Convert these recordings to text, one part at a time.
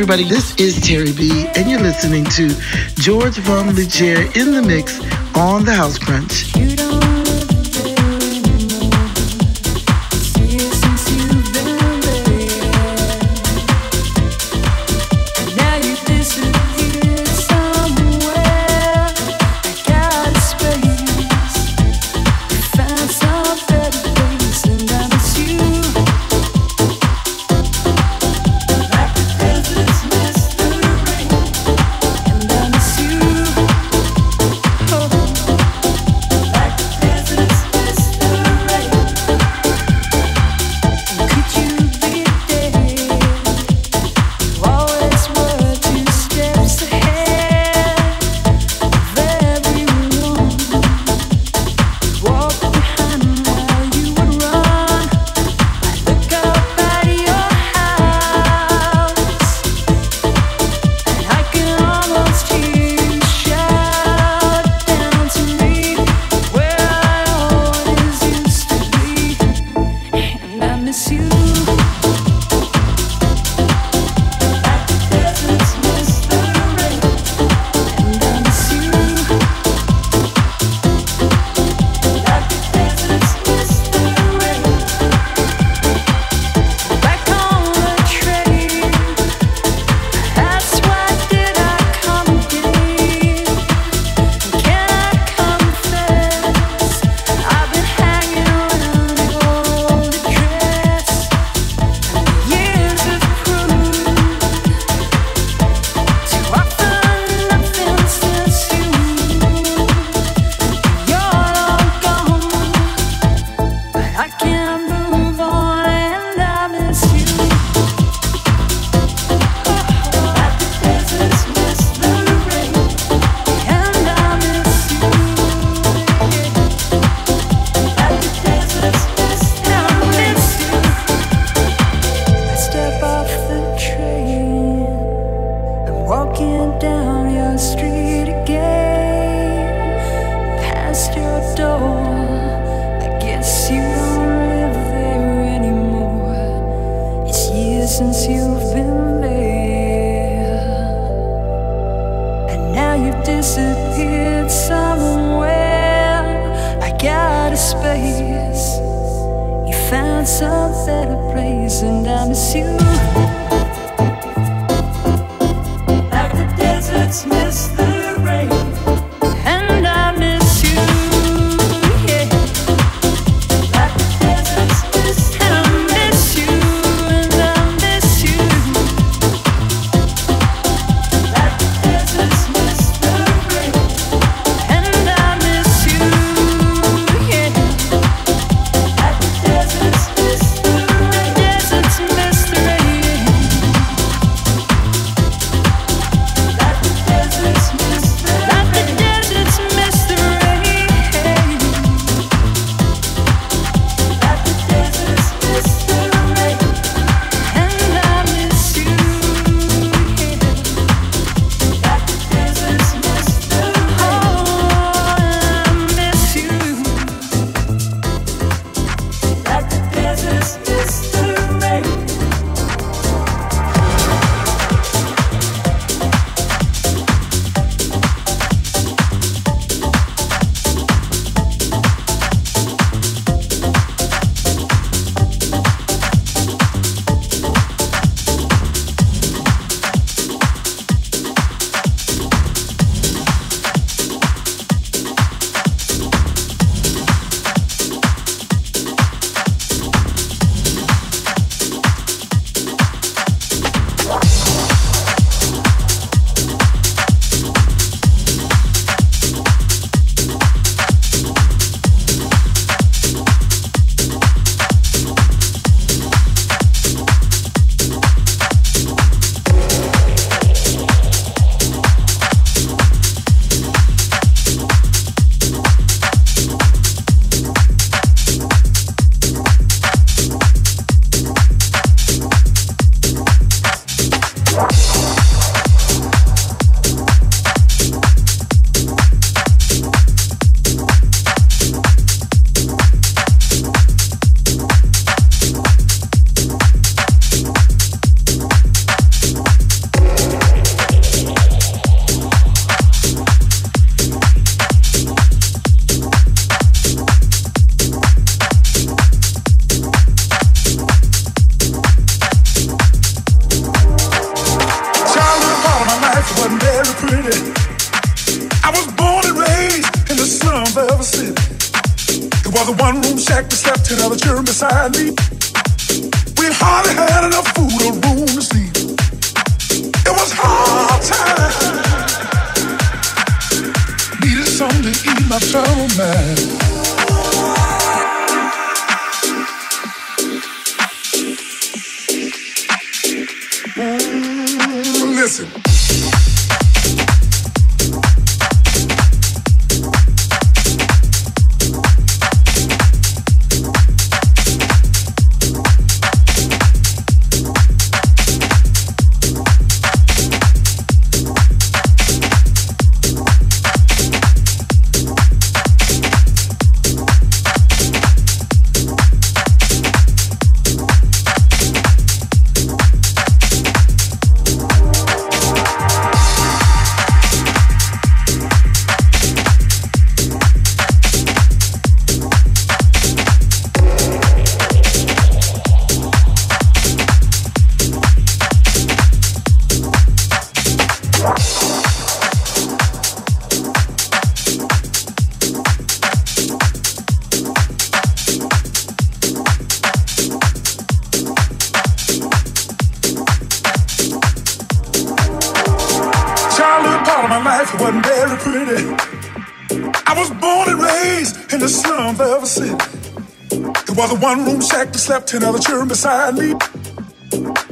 everybody, this is Terri B, and you're listening to George Von Liger in the mix on the House Crunch. Room shack that slept another children beside me. We hardly had enough food or room to sleep. It was hard time. Needed something to eat my troubled mind. That slept ten other children beside me.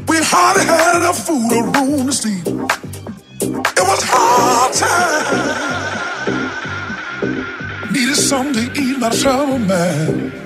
We hardly had enough food or room to sleep. It was hard time. Needed something to ease my trouble, man.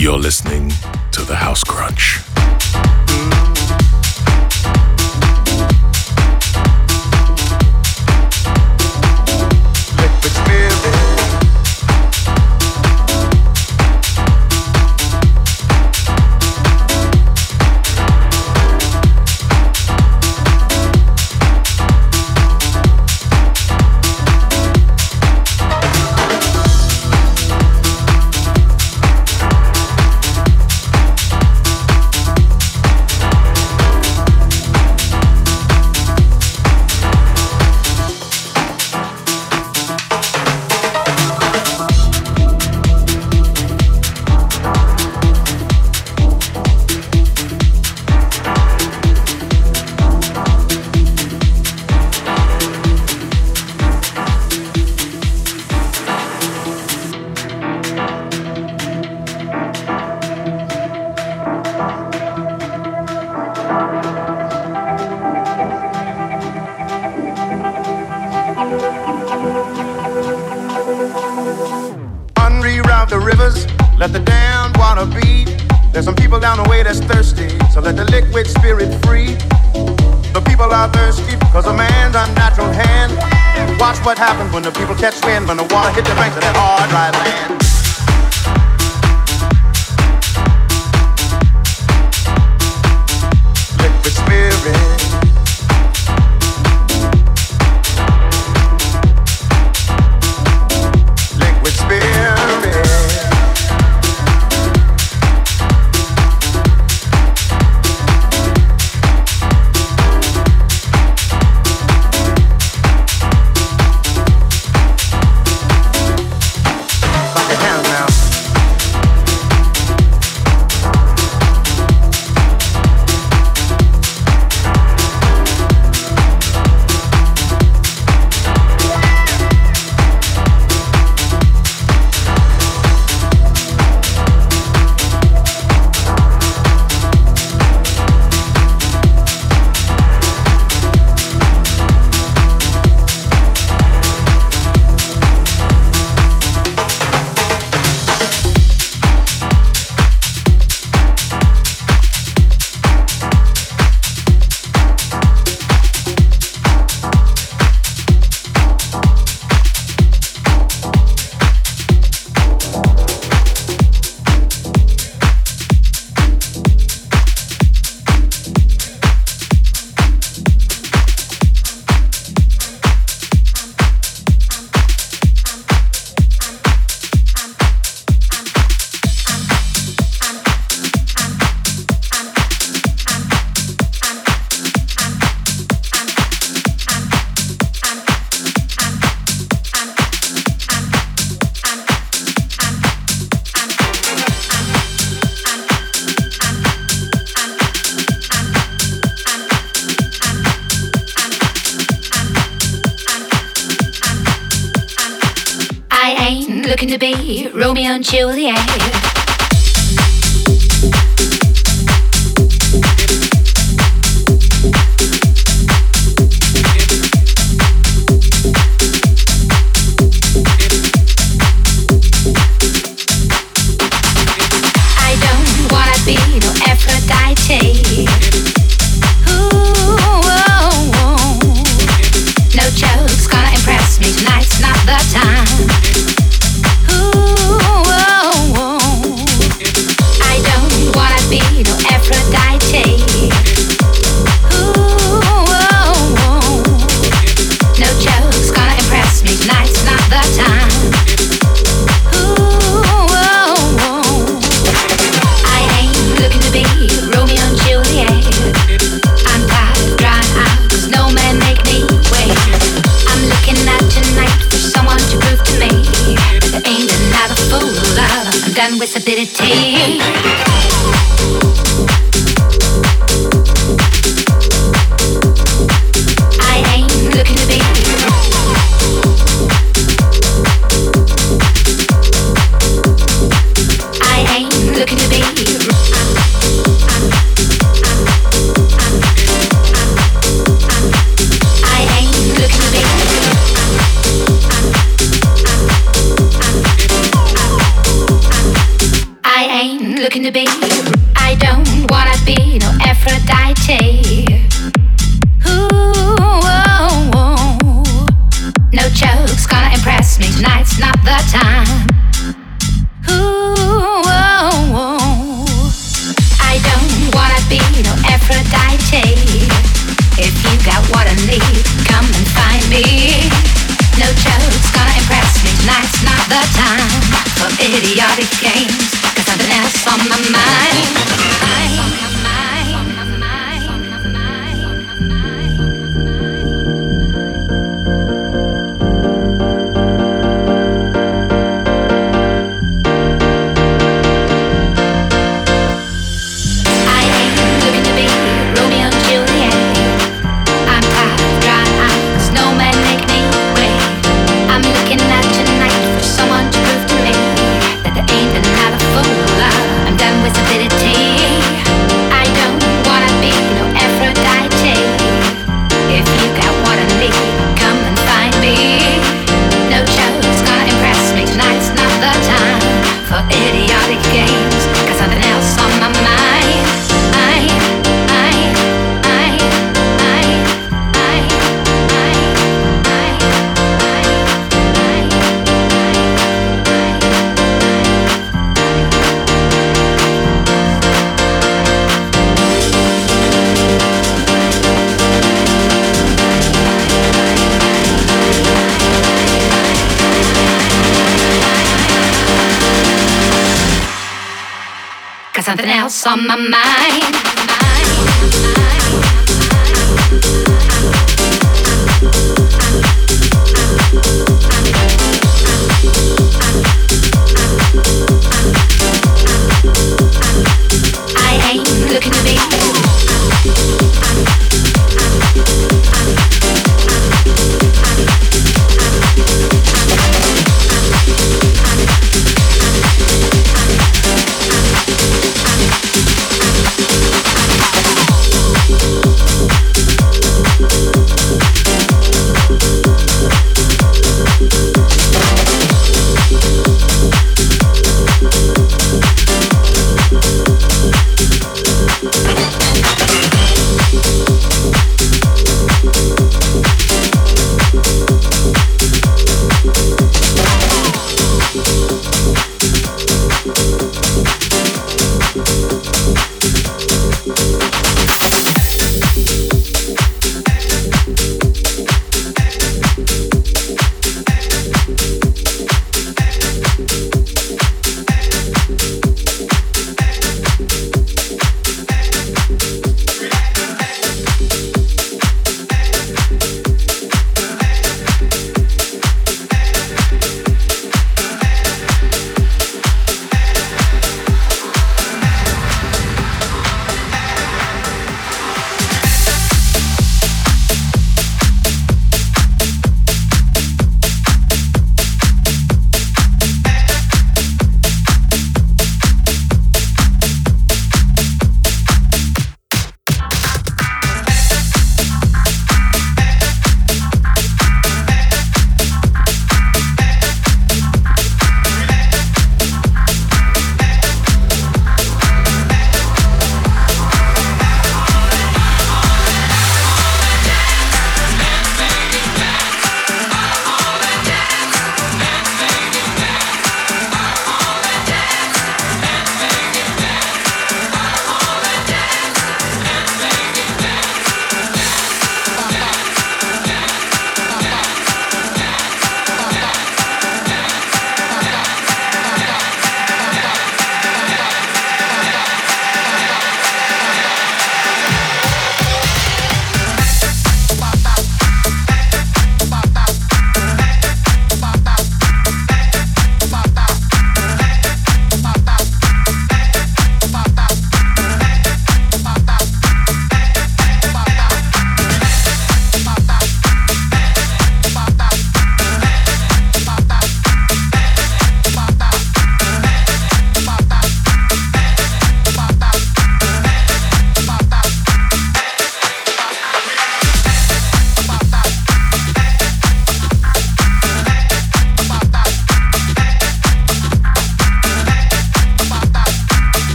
You're listening to the House Crunch. natural hand. Watch what happens when the people catch wind, when the water hit the banks of that hard, dry land. To me. no joke's gonna impress me. Tonight's not the time. Ooh, oh, oh. I don't wanna be no Aphrodite. If you got what I need, come and find me. No joke's gonna impress me. Tonight's not the time for idiotic games. Got something else on my mind. my mind.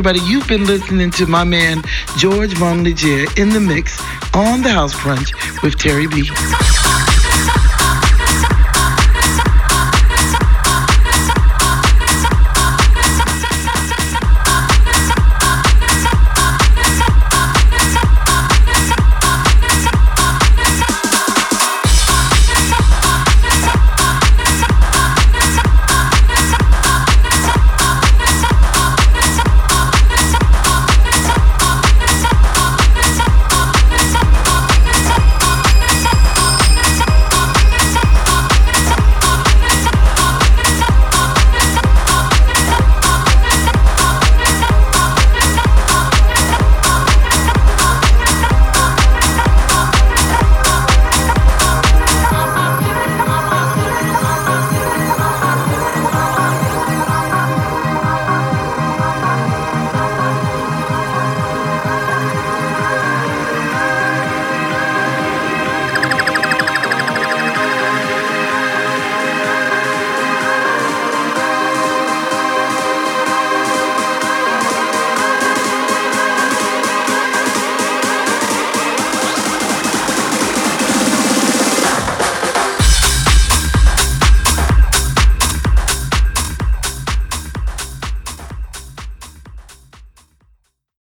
Everybody, you've been listening to my man George Von in the mix on the House Brunch with Terri B.